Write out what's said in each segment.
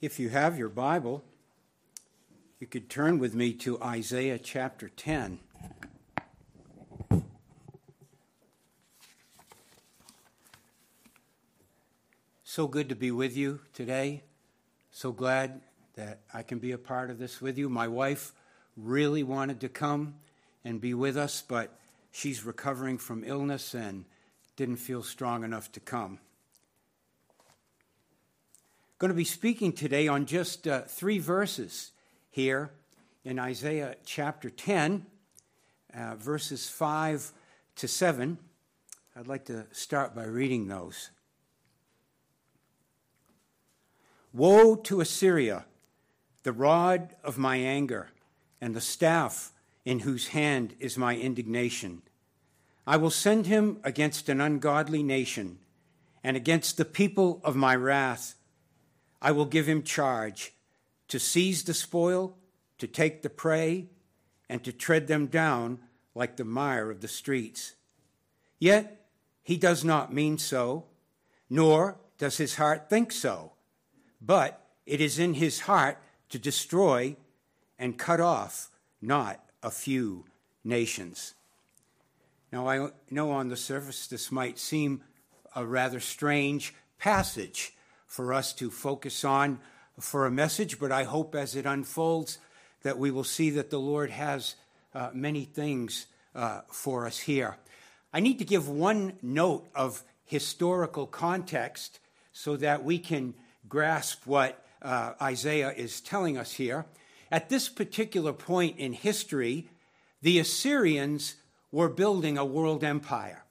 If you have your Bible, you could turn with me to Isaiah chapter 10. So good to be with you today. So glad that I can be a part of this with you. My wife really wanted to come and be with us, but she's recovering from illness and didn't feel strong enough to come going to be speaking today on just uh, three verses here in Isaiah chapter 10, uh, verses 5 to 7. I'd like to start by reading those. Woe to Assyria, the rod of my anger, and the staff in whose hand is my indignation. I will send him against an ungodly nation and against the people of my wrath I will give him charge to seize the spoil, to take the prey, and to tread them down like the mire of the streets. Yet he does not mean so, nor does his heart think so, but it is in his heart to destroy and cut off not a few nations. Now, I know on the surface this might seem a rather strange passage for us to focus on for a message, but I hope as it unfolds that we will see that the Lord has uh, many things uh, for us here. I need to give one note of historical context so that we can grasp what uh, Isaiah is telling us here. At this particular point in history, the Assyrians were building a world empire.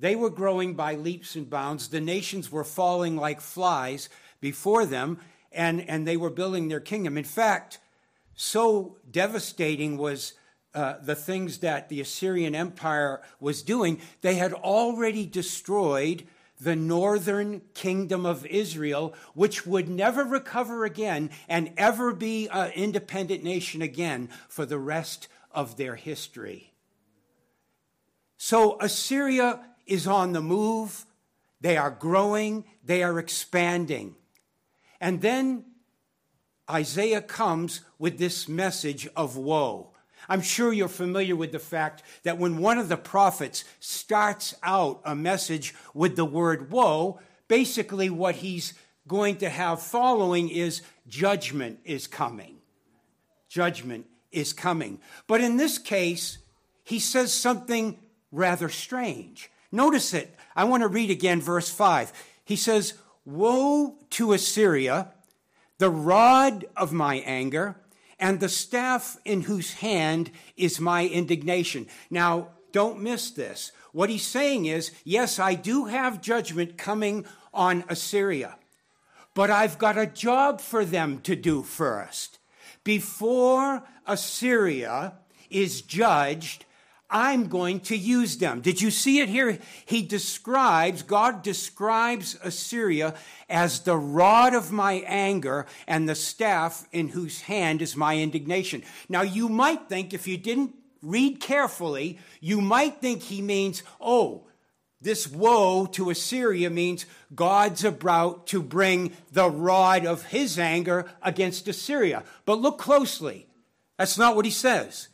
They were growing by leaps and bounds. The nations were falling like flies before them, and, and they were building their kingdom. In fact, so devastating was uh, the things that the Assyrian Empire was doing, they had already destroyed the northern kingdom of Israel, which would never recover again and ever be an independent nation again for the rest of their history. So Assyria is on the move, they are growing, they are expanding. And then Isaiah comes with this message of woe. I'm sure you're familiar with the fact that when one of the prophets starts out a message with the word woe, basically what he's going to have following is judgment is coming. Judgment is coming. But in this case, he says something rather strange. Notice it. I want to read again verse 5. He says, Woe to Assyria, the rod of my anger, and the staff in whose hand is my indignation. Now, don't miss this. What he's saying is, yes, I do have judgment coming on Assyria, but I've got a job for them to do first. Before Assyria is judged, I'm going to use them. Did you see it here? He describes, God describes Assyria as the rod of my anger and the staff in whose hand is my indignation. Now, you might think, if you didn't read carefully, you might think he means, oh, this woe to Assyria means God's about to bring the rod of his anger against Assyria. But look closely. That's not what he says.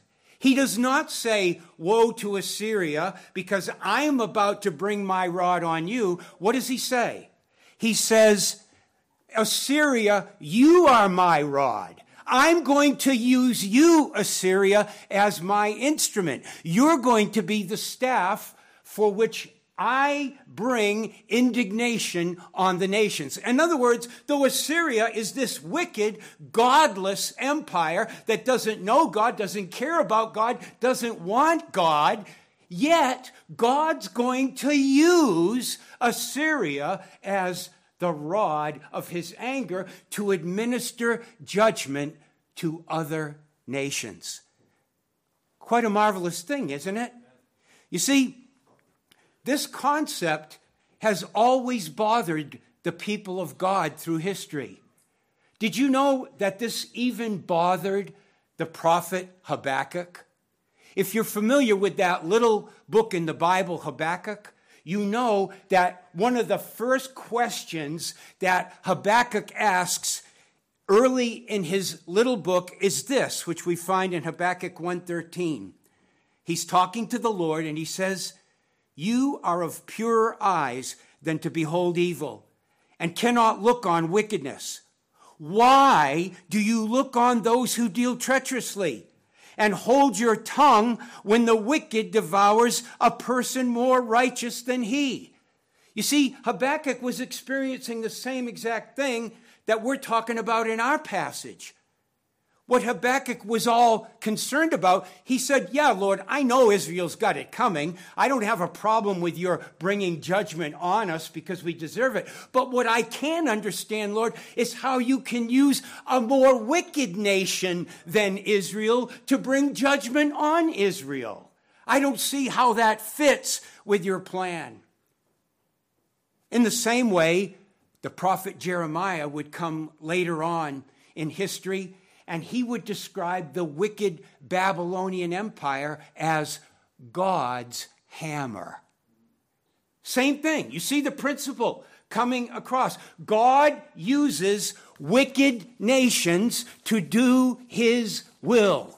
He does not say, Woe to Assyria, because I am about to bring my rod on you. What does he say? He says, Assyria, you are my rod. I'm going to use you, Assyria, as my instrument. You're going to be the staff for which I bring indignation on the nations. In other words, though Assyria is this wicked, godless empire that doesn't know God, doesn't care about God, doesn't want God, yet God's going to use Assyria as the rod of his anger to administer judgment to other nations. Quite a marvelous thing, isn't it? You see, this concept has always bothered the people of God through history. Did you know that this even bothered the prophet Habakkuk? If you're familiar with that little book in the Bible, Habakkuk, you know that one of the first questions that Habakkuk asks early in his little book is this, which we find in Habakkuk 1:13. He's talking to the Lord and he says, "You are of purer eyes than to behold evil, and cannot look on wickedness. Why do you look on those who deal treacherously?" and hold your tongue when the wicked devours a person more righteous than he. You see, Habakkuk was experiencing the same exact thing that we're talking about in our passage. What Habakkuk was all concerned about, he said, Yeah, Lord, I know Israel's got it coming. I don't have a problem with your bringing judgment on us because we deserve it. But what I can understand, Lord, is how you can use a more wicked nation than Israel to bring judgment on Israel. I don't see how that fits with your plan. In the same way, the prophet Jeremiah would come later on in history and he would describe the wicked Babylonian Empire as God's hammer. Same thing. You see the principle coming across. God uses wicked nations to do his will.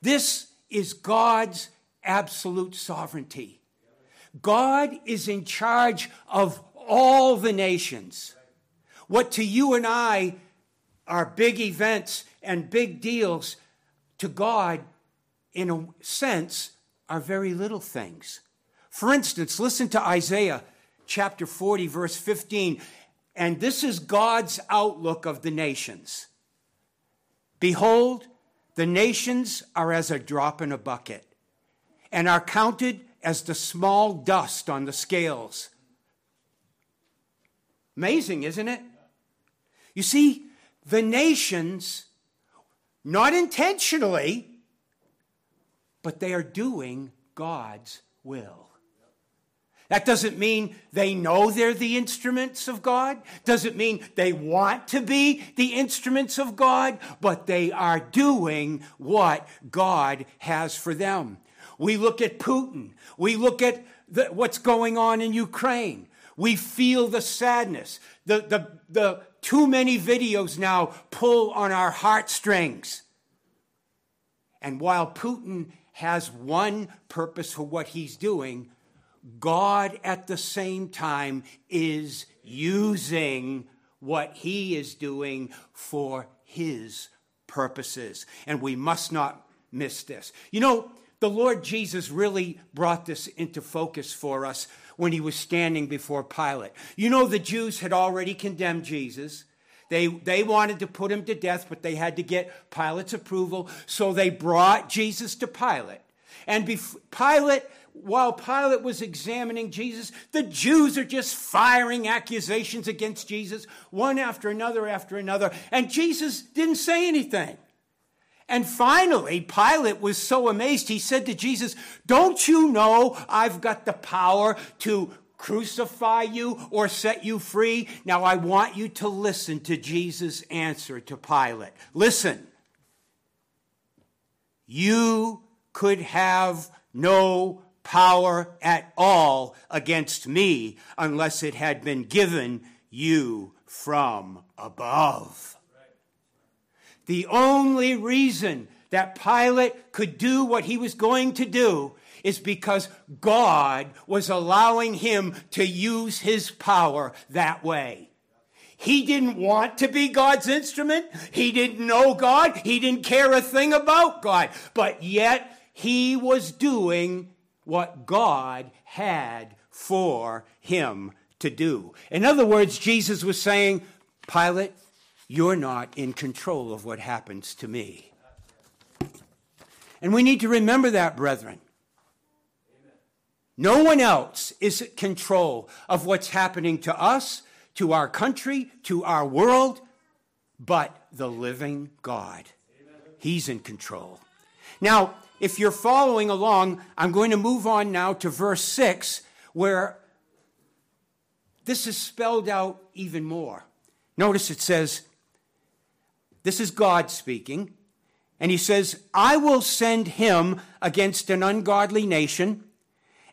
This is God's absolute sovereignty. God is in charge of all the nations. What to you and I are big events and big deals, to God, in a sense, are very little things. For instance, listen to Isaiah chapter 40, verse 15. And this is God's outlook of the nations. Behold, the nations are as a drop in a bucket and are counted as the small dust on the scales. Amazing, isn't it? You see, the nations, not intentionally, but they are doing God's will. That doesn't mean they know they're the instruments of God. Doesn't mean they want to be the instruments of God, but they are doing what God has for them. We look at Putin. We look at the, what's going on in Ukraine. We feel the sadness. The, the, the too many videos now pull on our heartstrings. And while Putin has one purpose for what he's doing, God at the same time is using what he is doing for his purposes. And we must not miss this. You know, the Lord Jesus really brought this into focus for us when he was standing before Pilate. You know, the Jews had already condemned Jesus. They, they wanted to put him to death, but they had to get Pilate's approval. So they brought Jesus to Pilate. And bef- Pilate, while Pilate was examining Jesus, the Jews are just firing accusations against Jesus, one after another after another. And Jesus didn't say anything. And finally, Pilate was so amazed, he said to Jesus, Don't you know I've got the power to crucify you or set you free? Now I want you to listen to Jesus' answer to Pilate. Listen. You could have no power at all against me unless it had been given you from above. The only reason that Pilate could do what he was going to do is because God was allowing him to use his power that way. He didn't want to be God's instrument. He didn't know God. He didn't care a thing about God. But yet, he was doing what God had for him to do. In other words, Jesus was saying, Pilate, you're not in control of what happens to me. And we need to remember that, brethren. No one else is in control of what's happening to us, to our country, to our world, but the living God. He's in control. Now, if you're following along, I'm going to move on now to verse 6, where this is spelled out even more. Notice it says, this is God speaking. And he says, I will send him against an ungodly nation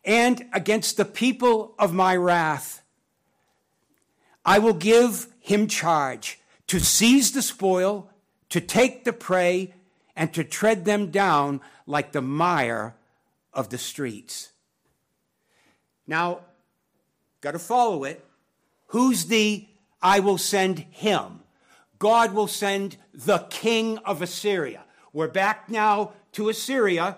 and against the people of my wrath. I will give him charge to seize the spoil, to take the prey, and to tread them down like the mire of the streets. Now, got to follow it. Who's the I will send him? God will send the king of Assyria. We're back now to Assyria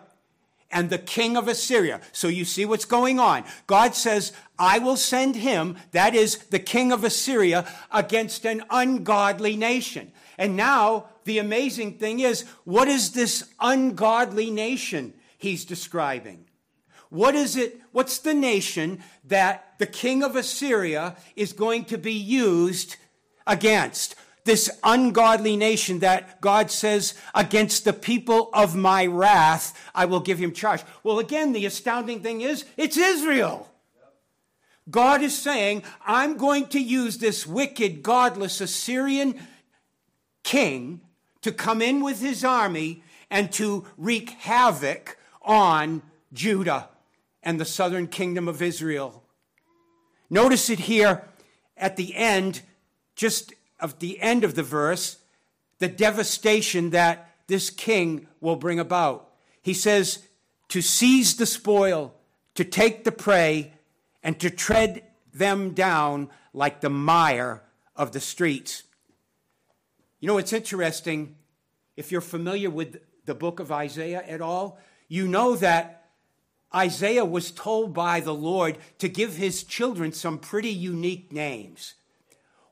and the king of Assyria. So you see what's going on. God says, I will send him, that is the king of Assyria, against an ungodly nation. And now the amazing thing is, what is this ungodly nation he's describing? What is it? What's the nation that the king of Assyria is going to be used against? This ungodly nation that God says, against the people of my wrath, I will give him charge. Well, again, the astounding thing is, it's Israel. God is saying, I'm going to use this wicked, godless Assyrian king to come in with his army and to wreak havoc on Judah and the southern kingdom of Israel. Notice it here at the end, just of the end of the verse, the devastation that this king will bring about. He says, to seize the spoil, to take the prey, and to tread them down like the mire of the streets. You know, it's interesting. If you're familiar with the book of Isaiah at all, you know that Isaiah was told by the Lord to give his children some pretty unique names.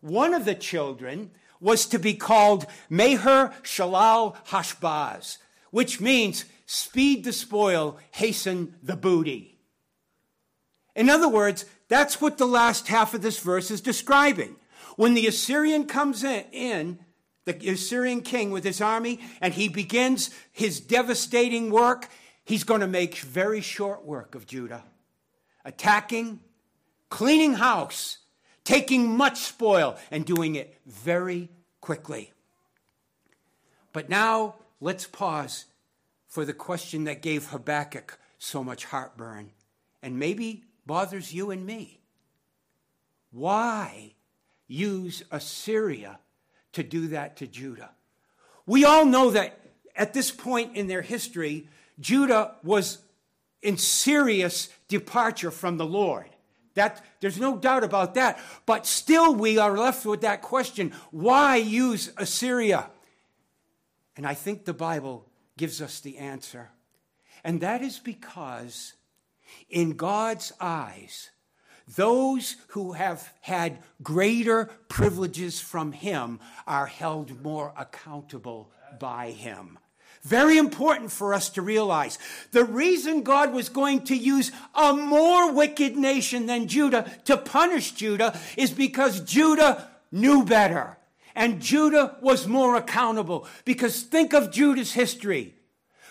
One of the children was to be called Maher Shalal Hashbaz, which means speed the spoil, hasten the booty. In other words, that's what the last half of this verse is describing. When the Assyrian comes in, the Assyrian king with his army, and he begins his devastating work, he's going to make very short work of Judah. Attacking, cleaning house, taking much spoil, and doing it very quickly. But now let's pause for the question that gave Habakkuk so much heartburn and maybe bothers you and me. Why use Assyria to do that to Judah. We all know that at this point in their history, Judah was in serious departure from the Lord. That, there's no doubt about that. But still, we are left with that question why use Assyria? And I think the Bible gives us the answer. And that is because, in God's eyes, those who have had greater privileges from him are held more accountable by him. Very important for us to realize. The reason God was going to use a more wicked nation than Judah to punish Judah is because Judah knew better. And Judah was more accountable. Because think of Judah's history.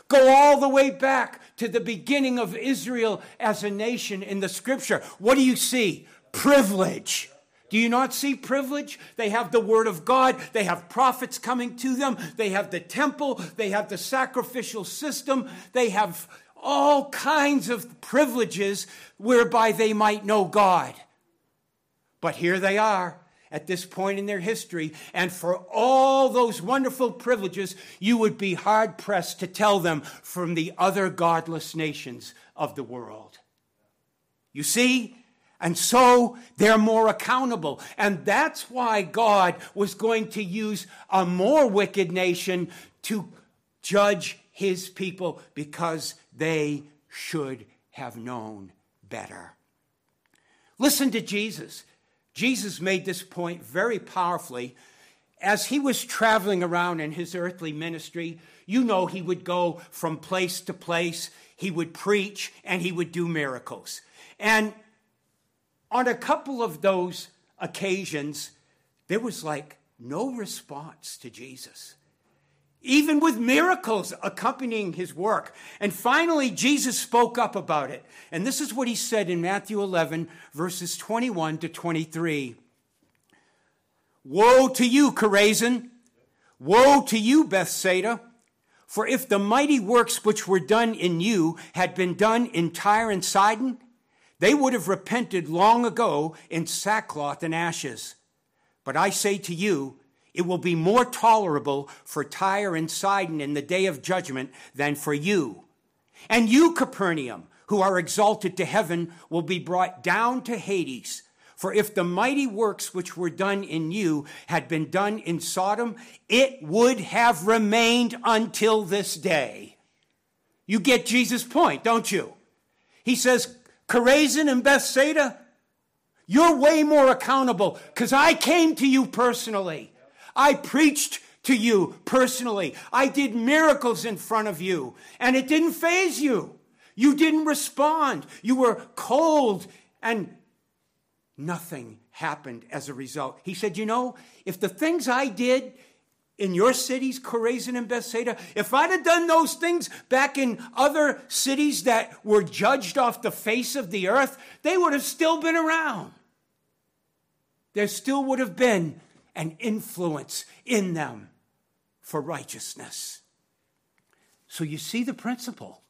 Go all the way back to the beginning of Israel as a nation in the scripture. What do you see? Privilege. Do you not see privilege? They have the word of God. They have prophets coming to them. They have the temple. They have the sacrificial system. They have all kinds of privileges whereby they might know God. But here they are at this point in their history, and for all those wonderful privileges, you would be hard pressed to tell them from the other godless nations of the world. You see? And so they're more accountable. And that's why God was going to use a more wicked nation to judge his people because they should have known better. Listen to Jesus. Jesus made this point very powerfully. As he was traveling around in his earthly ministry, you know he would go from place to place, he would preach, and he would do miracles. And on a couple of those occasions, there was like no response to Jesus even with miracles accompanying his work. And finally, Jesus spoke up about it. And this is what he said in Matthew 11, verses 21 to 23. Woe to you, Chorazin! Woe to you, Bethsaida! For if the mighty works which were done in you had been done in Tyre and Sidon, they would have repented long ago in sackcloth and ashes. But I say to you, it will be more tolerable for Tyre and Sidon in the day of judgment than for you. And you, Capernaum, who are exalted to heaven, will be brought down to Hades. For if the mighty works which were done in you had been done in Sodom, it would have remained until this day. You get Jesus' point, don't you? He says, Chorazin and Bethsaida, you're way more accountable because I came to you personally. I preached to you personally. I did miracles in front of you, and it didn't faze you. You didn't respond. You were cold, and nothing happened as a result. He said, You know, if the things I did in your cities, Chorazin and Bethsaida, if I'd have done those things back in other cities that were judged off the face of the earth, they would have still been around. There still would have been an influence in them for righteousness. So you see the principle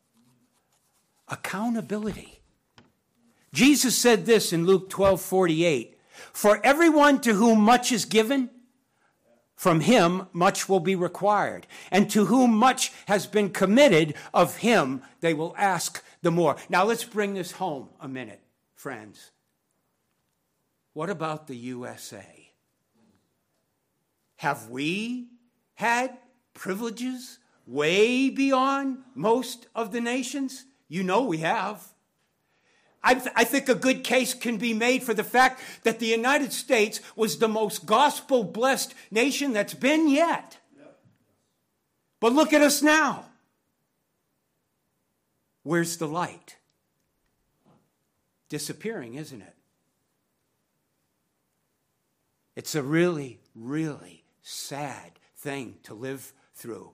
accountability. Jesus said this in Luke 12 48 For everyone to whom much is given, from him much will be required. And to whom much has been committed, of him they will ask the more. Now let's bring this home a minute, friends. What about the USA? Have we had privileges way beyond most of the nations? You know we have. I, th- I, think a good case can be made for the fact that the United States was the most gospel blessed nation that's been yet. But look at us now. Where's the light? Disappearing, isn't it? It's a really, really sad thing to live through.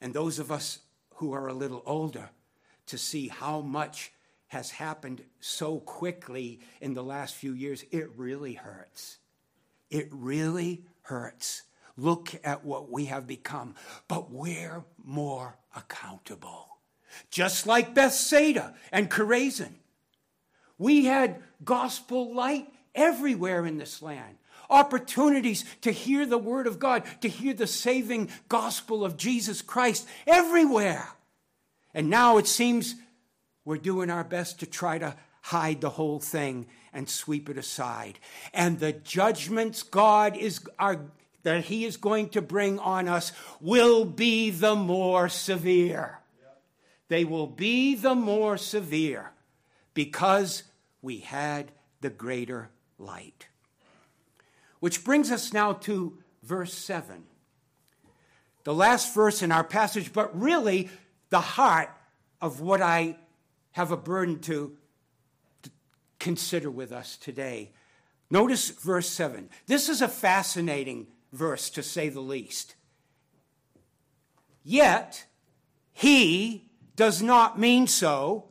And those of us who are a little older, to see how much has happened so quickly in the last few years, it really hurts. It really hurts. Look at what we have become, but we're more accountable. Just like Bethsaida and Chorazin. We had gospel light everywhere in this land opportunities to hear the word of God, to hear the saving gospel of Jesus Christ everywhere. And now it seems we're doing our best to try to hide the whole thing and sweep it aside. And the judgments God is are that he is going to bring on us will be the more severe. They will be the more severe because we had the greater light. Which brings us now to verse 7. The last verse in our passage, but really the heart of what I have a burden to, to consider with us today. Notice verse 7. This is a fascinating verse, to say the least. Yet, he does not mean so,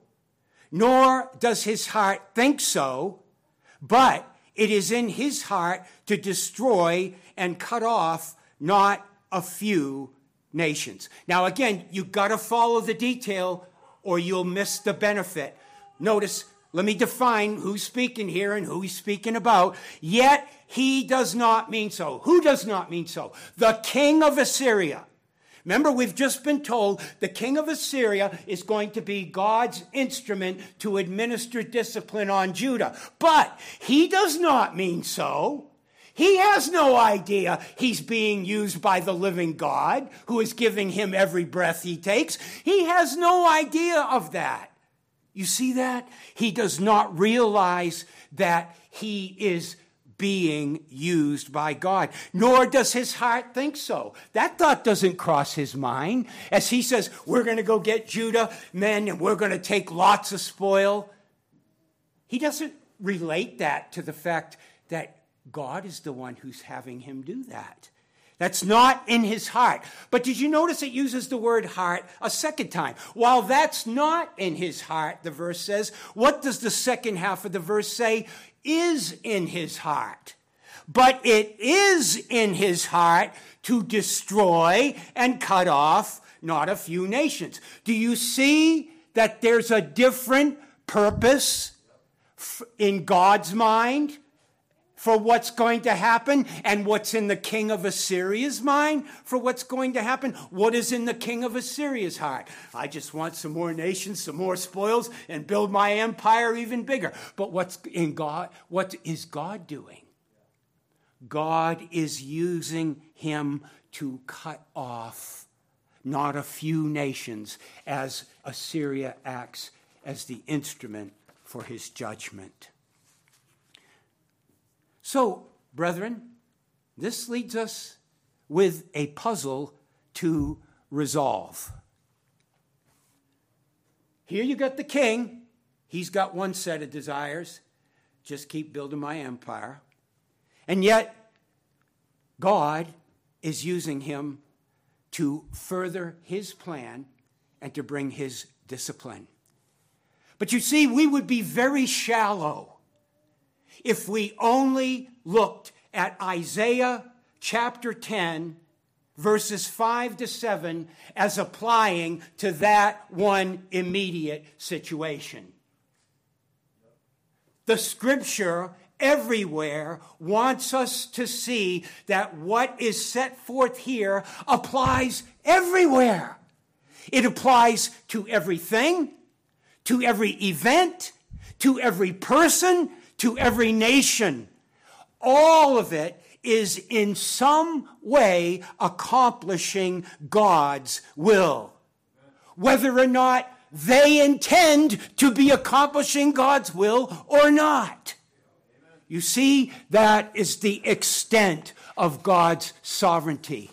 nor does his heart think so, but it is in his heart to destroy and cut off not a few nations. Now, again, you've got to follow the detail or you'll miss the benefit. Notice, let me define who's speaking here and who he's speaking about. Yet he does not mean so. Who does not mean so? The king of Assyria. Remember, we've just been told the king of Assyria is going to be God's instrument to administer discipline on Judah. But he does not mean so. He has no idea he's being used by the living God who is giving him every breath he takes. He has no idea of that. You see that? He does not realize that he is being used by God, nor does his heart think so. That thought doesn't cross his mind as he says, We're going to go get Judah men and we're going to take lots of spoil. He doesn't relate that to the fact that God is the one who's having him do that. That's not in his heart. But did you notice it uses the word heart a second time? While that's not in his heart, the verse says, what does the second half of the verse say? is in his heart. But it is in his heart to destroy and cut off not a few nations. Do you see that there's a different purpose in God's mind for what's going to happen and what's in the king of Assyria's mind for what's going to happen. What is in the king of Assyria's heart? I just want some more nations, some more spoils, and build my empire even bigger. But what's in God? What is God doing? God is using him to cut off not a few nations as Assyria acts as the instrument for his judgment. So, brethren, this leads us with a puzzle to resolve. Here you got the king. He's got one set of desires just keep building my empire. And yet, God is using him to further his plan and to bring his discipline. But you see, we would be very shallow if we only looked at Isaiah chapter 10, verses 5 to 7, as applying to that one immediate situation. The scripture everywhere wants us to see that what is set forth here applies everywhere. It applies to everything, to every event, to every person, to every nation. All of it is in some way accomplishing God's will. Whether or not they intend to be accomplishing God's will or not. You see, that is the extent of God's sovereignty.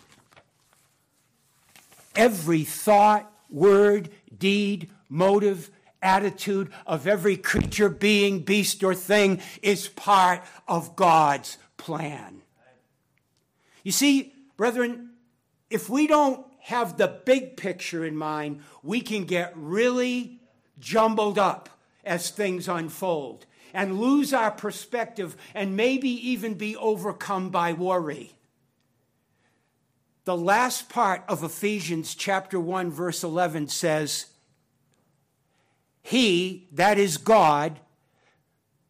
Every thought, word, deed, motive, attitude of every creature, being, beast, or thing is part of God's plan. You see, brethren, if we don't have the big picture in mind, we can get really jumbled up as things unfold and lose our perspective and maybe even be overcome by worry. The last part of Ephesians chapter 1 verse 11 says, he, that is God,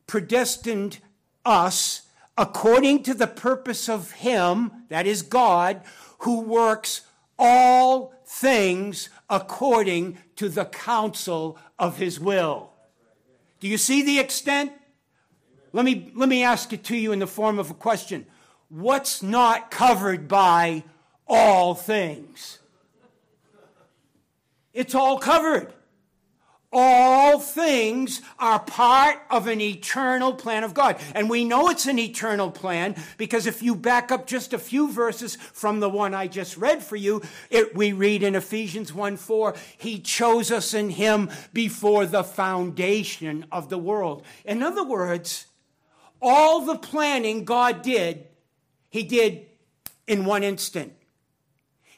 predestined us according to the purpose of Him, that is God, who works all things according to the counsel of His will. Do you see the extent? Let me, let me ask it to you in the form of a question. What's not covered by all things? It's all covered. All things are part of an eternal plan of God. And we know it's an eternal plan because if you back up just a few verses from the one I just read for you, it, we read in Ephesians 1 4, He chose us in Him before the foundation of the world. In other words, all the planning God did, He did in one instant.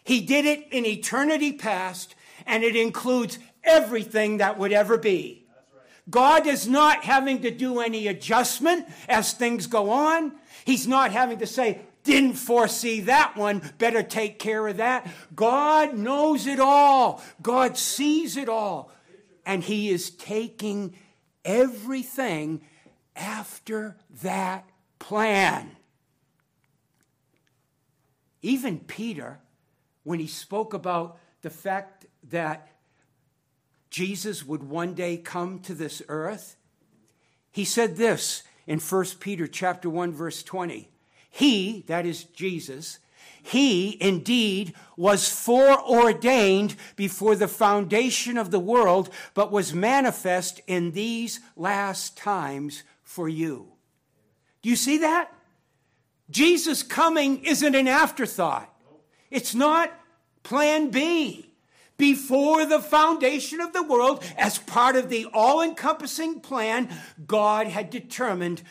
He did it in eternity past, and it includes everything that would ever be. God is not having to do any adjustment as things go on. He's not having to say, didn't foresee that one, better take care of that. God knows it all, God sees it all. And He is taking everything after that plan. Even Peter, when he spoke about the fact that Jesus would one day come to this earth? He said this in 1 Peter chapter 1 verse 20. He, that is Jesus, he indeed was foreordained before the foundation of the world, but was manifest in these last times for you. Do you see that? Jesus coming isn't an afterthought. It's not plan B before the foundation of the world, as part of the all encompassing plan, God had determined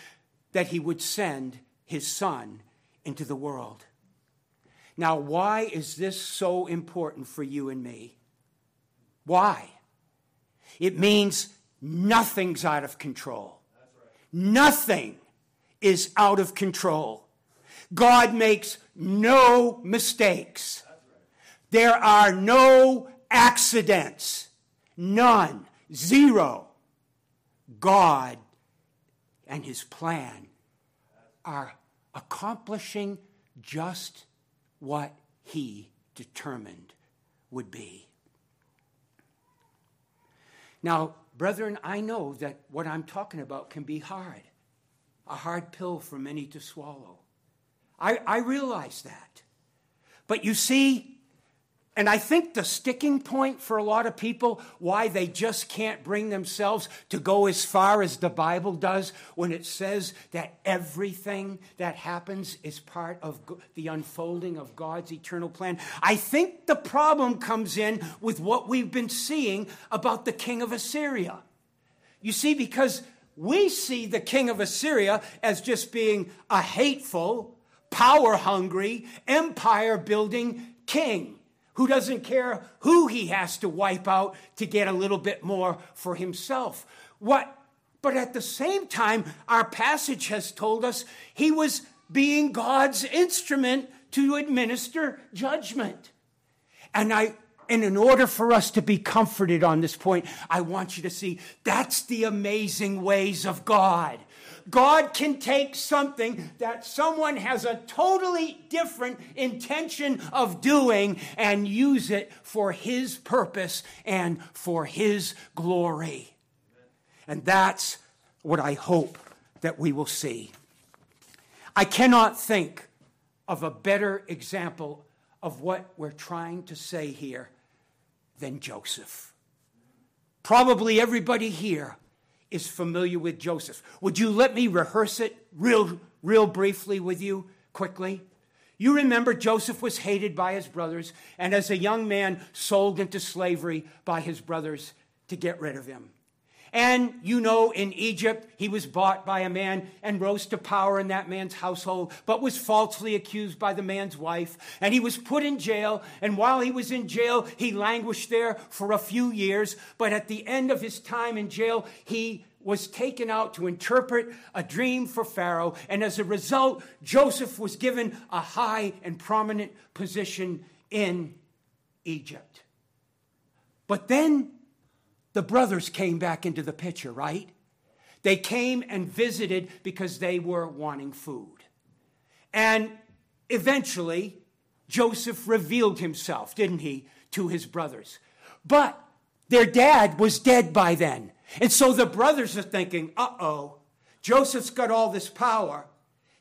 that He would send His Son into the world. Now, why is this so important for you and me? Why? It means nothing's out of control. Nothing is out of control. God makes no mistakes. There are no accidents. None. Zero. God and his plan are accomplishing just what he determined would be. Now, brethren, I know that what I'm talking about can be hard, a hard pill for many to swallow. I, I realize that. But you see, and I think the sticking point for a lot of people, why they just can't bring themselves to go as far as the Bible does when it says that everything that happens is part of the unfolding of God's eternal plan. I think the problem comes in with what we've been seeing about the king of Assyria. You see, because we see the king of Assyria as just being a hateful, power hungry, empire building king who doesn't care who he has to wipe out to get a little bit more for himself. What but at the same time, our passage has told us he was being God's instrument to administer judgment. And I and in order for us to be comforted on this point, I want you to see that's the amazing ways of God. God can take something that someone has a totally different intention of doing and use it for His purpose and for His glory. And that's what I hope that we will see. I cannot think of a better example of what we're trying to say here than Joseph. Probably everybody here is familiar with Joseph. Would you let me rehearse it real, real briefly with you quickly? You remember Joseph was hated by his brothers, and as a young man, sold into slavery by his brothers to get rid of him. And you know, in Egypt, he was bought by a man and rose to power in that man's household, but was falsely accused by the man's wife. And he was put in jail. And while he was in jail, he languished there for a few years. But at the end of his time in jail, he was taken out to interpret a dream for Pharaoh. And as a result, Joseph was given a high and prominent position in Egypt. But then the brothers came back into the picture, right? They came and visited because they were wanting food. And eventually, Joseph revealed himself, didn't he, to his brothers. But their dad was dead by then. And so the brothers are thinking, uh oh, Joseph's got all this power.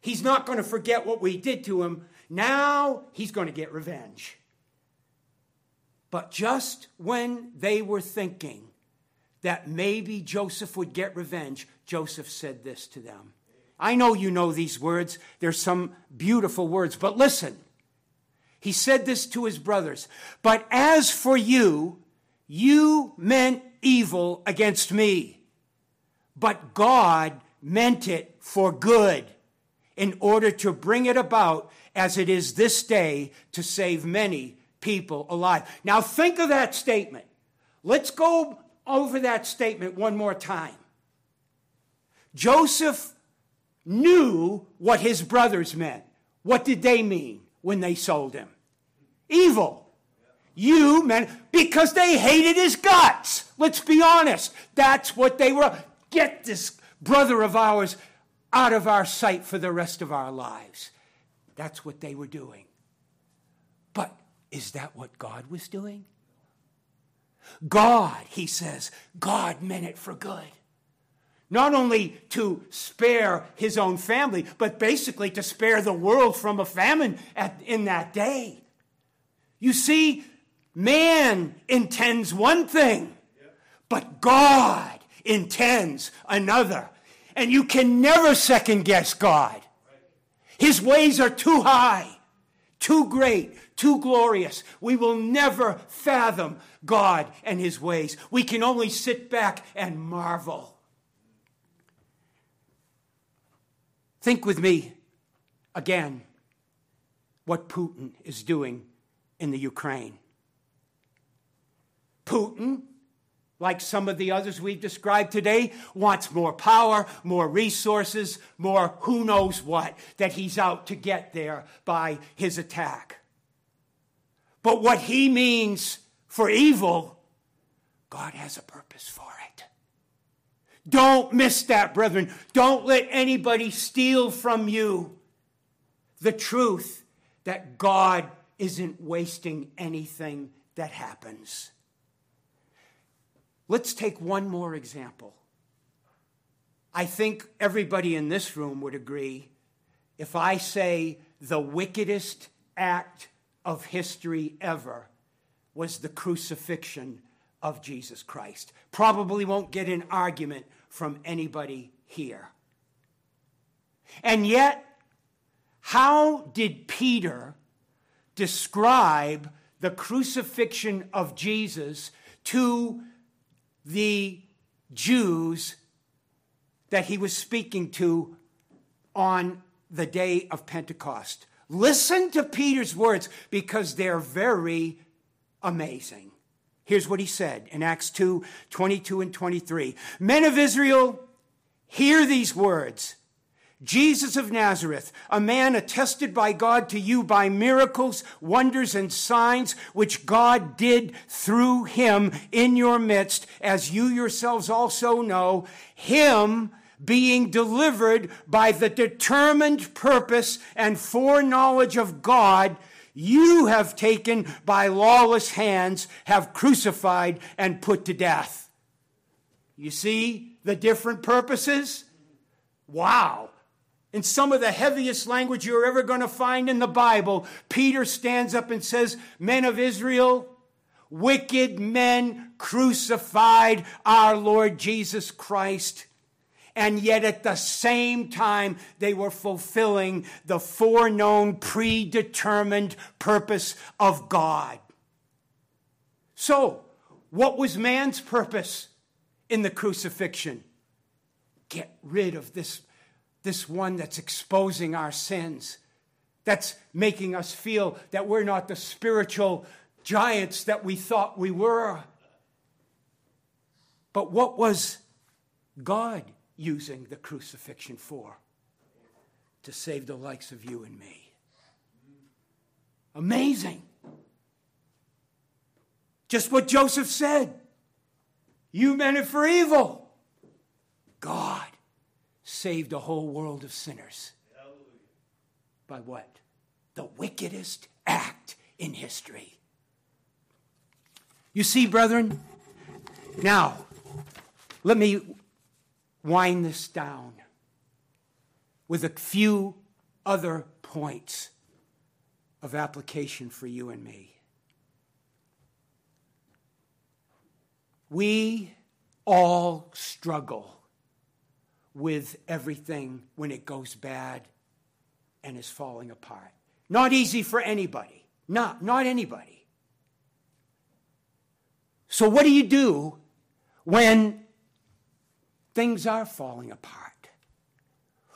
He's not going to forget what we did to him. Now he's going to get revenge. But just when they were thinking that maybe Joseph would get revenge, Joseph said this to them. I know you know these words. There's some beautiful words, but listen. He said this to his brothers. But as for you, you meant evil against me, but God meant it for good in order to bring it about as it is this day to save many people alive. Now think of that statement. Let's go over that statement one more time. Joseph knew what his brothers meant. What did they mean when they sold him? Evil. You meant because they hated his guts. Let's be honest. That's what they were. Get this brother of ours out of our sight for the rest of our lives. That's what they were doing. But is that what God was doing? God, he says, God meant it for good. Not only to spare his own family, but basically to spare the world from a famine at, in that day. You see, man intends one thing, but God intends another. And you can never second guess God. His ways are too high, too great, too glorious. We will never fathom God and his ways. We can only sit back and marvel. Think with me again what Putin is doing in the Ukraine. Putin, like some of the others we've described today, wants more power, more resources, more who knows what that he's out to get there by his attack. But what he means for evil, God has a purpose for it. Don't miss that, brethren. Don't let anybody steal from you the truth that God isn't wasting anything that happens. Let's take one more example. I think everybody in this room would agree if I say the wickedest act of history ever was the crucifixion of Jesus Christ. Probably won't get an argument from anybody here. And yet, how did Peter describe the crucifixion of Jesus to the Jews that he was speaking to on the day of Pentecost. Listen to Peter's words because they're very amazing. Here's what he said in Acts 2 22 and 23. Men of Israel, hear these words. Jesus of Nazareth, a man attested by God to you by miracles, wonders, and signs which God did through him in your midst, as you yourselves also know, him being delivered by the determined purpose and foreknowledge of God, you have taken by lawless hands, have crucified and put to death. You see the different purposes? Wow. In some of the heaviest language you're ever going to find in the Bible, Peter stands up and says, Men of Israel, wicked men crucified our Lord Jesus Christ. And yet at the same time, they were fulfilling the foreknown, predetermined purpose of God. So, what was man's purpose in the crucifixion? Get rid of this this one that's exposing our sins, that's making us feel that we're not the spiritual giants that we thought we were. But what was God using the crucifixion for? To save the likes of you and me. Amazing. Just what Joseph said. You meant it for evil. God saved a whole world of sinners. By what? The wickedest act in history. You see, brethren, now, let me wind this down with a few other points of application for you and me. We all struggle with everything when it goes bad and is falling apart. Not easy for anybody. Not, not anybody. So, what do you do when things are falling apart?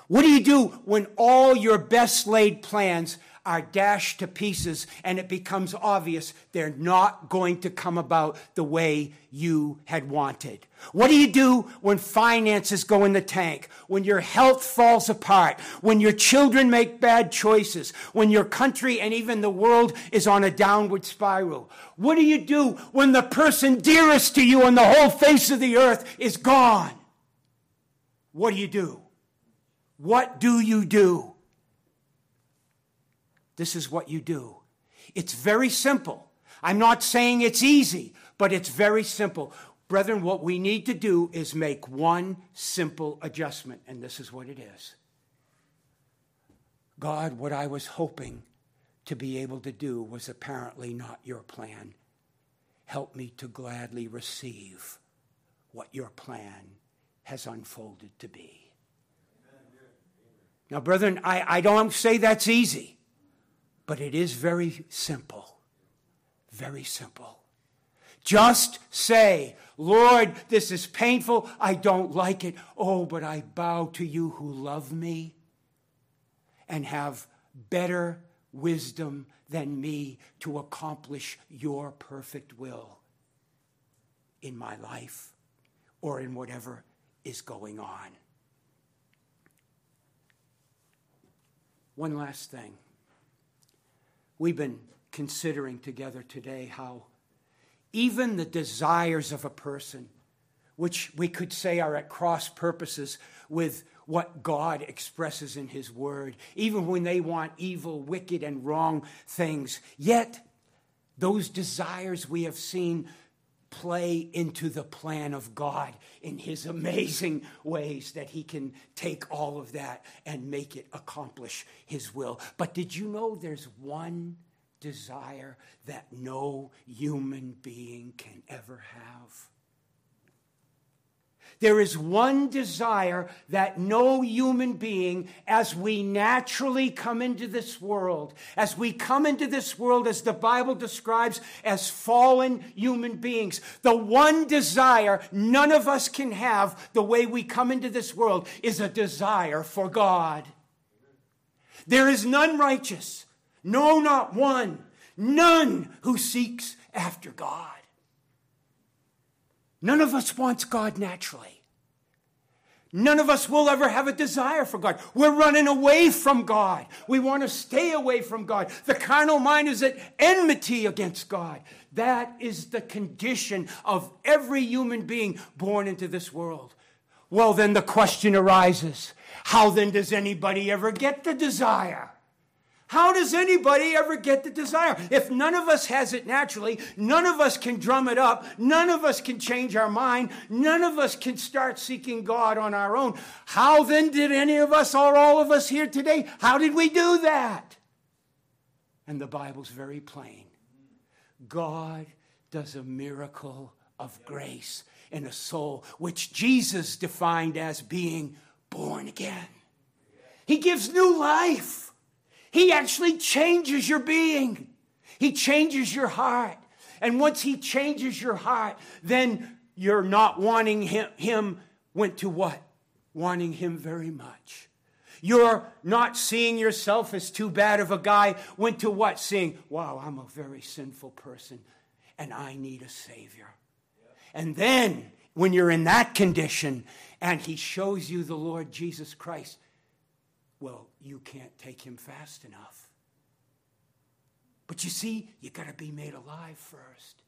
What do you do when all your best laid plans are dashed to pieces and it becomes obvious they're not going to come about the way you had wanted? What do you do when finances go in the tank? When your health falls apart? When your children make bad choices? When your country and even the world is on a downward spiral? What do you do when the person dearest to you on the whole face of the earth is gone? What do you do? What do you do? This is what you do. It's very simple. I'm not saying it's easy, but it's very simple. Brethren, what we need to do is make one simple adjustment, and this is what it is. God, what I was hoping to be able to do was apparently not your plan. Help me to gladly receive what your plan has unfolded to be. Now, brethren, I, I don't say that's easy. But it is very simple. Very simple. Just say, Lord, this is painful. I don't like it. Oh, but I bow to you who love me and have better wisdom than me to accomplish your perfect will in my life or in whatever is going on. One last thing. We've been considering together today how even the desires of a person which we could say are at cross purposes with what God expresses in His Word, even when they want evil, wicked, and wrong things. Yet, those desires we have seen play into the plan of God in His amazing ways that He can take all of that and make it accomplish His will. But did you know there's one desire that no human being can ever have? There is one desire that no human being, as we naturally come into this world, as we come into this world, as the Bible describes as fallen human beings, the one desire none of us can have the way we come into this world is a desire for God. There is none righteous, no, not one, none who seeks after God. None of us wants God naturally. None of us will ever have a desire for God. We're running away from God. We want to stay away from God. The carnal mind is at enmity against God. That is the condition of every human being born into this world. Well, then the question arises how then does anybody ever get the desire? How does anybody ever get the desire? If none of us has it naturally, none of us can drum it up, none of us can change our mind, none of us can start seeking God on our own. How then did any of us or all of us here today, how did we do that? And the Bible's very plain. God does a miracle of grace in a soul, which Jesus defined as being born again. He gives new life. He actually changes your being. He changes your heart. And once He changes your heart, then you're not wanting Him, him went to what? Wanting Him very much. You're not seeing yourself as too bad of a guy, went to what? Seeing, wow, I'm a very sinful person and I need a Savior. And then, when you're in that condition and He shows you the Lord Jesus Christ, well, you can't take him fast enough. But you see, you got to be made alive first.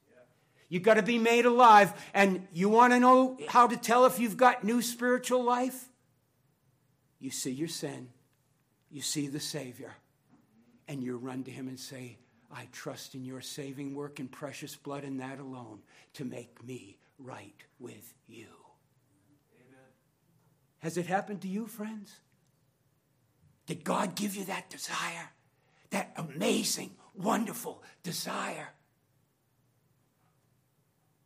You got to be made alive. And you want to know how to tell if you've got new spiritual life? You see your sin, you see the Savior, and you run to Him and say, I trust in your saving work and precious blood and that alone to make me right with you. Amen. Has it happened to you, friends? Did God give you that desire? That amazing, wonderful desire?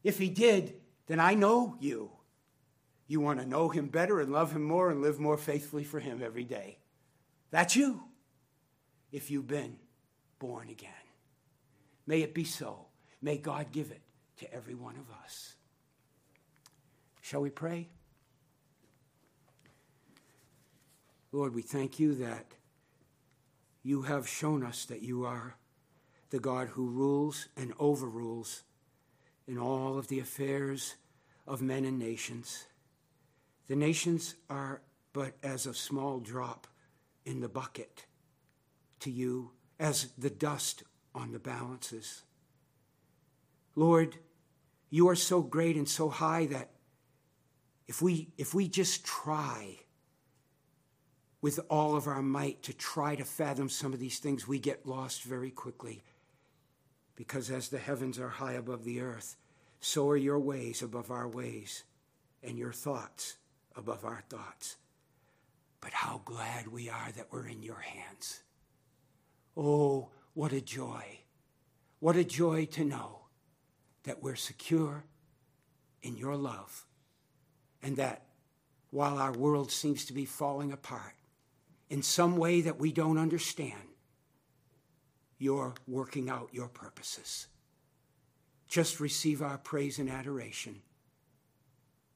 If He did, then I know you. You want to know Him better and love Him more and live more faithfully for Him every day. That's you, if you've been born again. May it be so. May God give it to every one of us. Shall we pray? Lord, we thank you that you have shown us that you are the God who rules and overrules in all of the affairs of men and nations. The nations are but as a small drop in the bucket to you, as the dust on the balances. Lord, you are so great and so high that if we, if we just try, with all of our might to try to fathom some of these things, we get lost very quickly. Because as the heavens are high above the earth, so are your ways above our ways, and your thoughts above our thoughts. But how glad we are that we're in your hands. Oh, what a joy! What a joy to know that we're secure in your love, and that while our world seems to be falling apart, in some way that we don't understand, you're working out your purposes. Just receive our praise and adoration.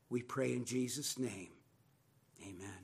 We pray in Jesus' name. Amen.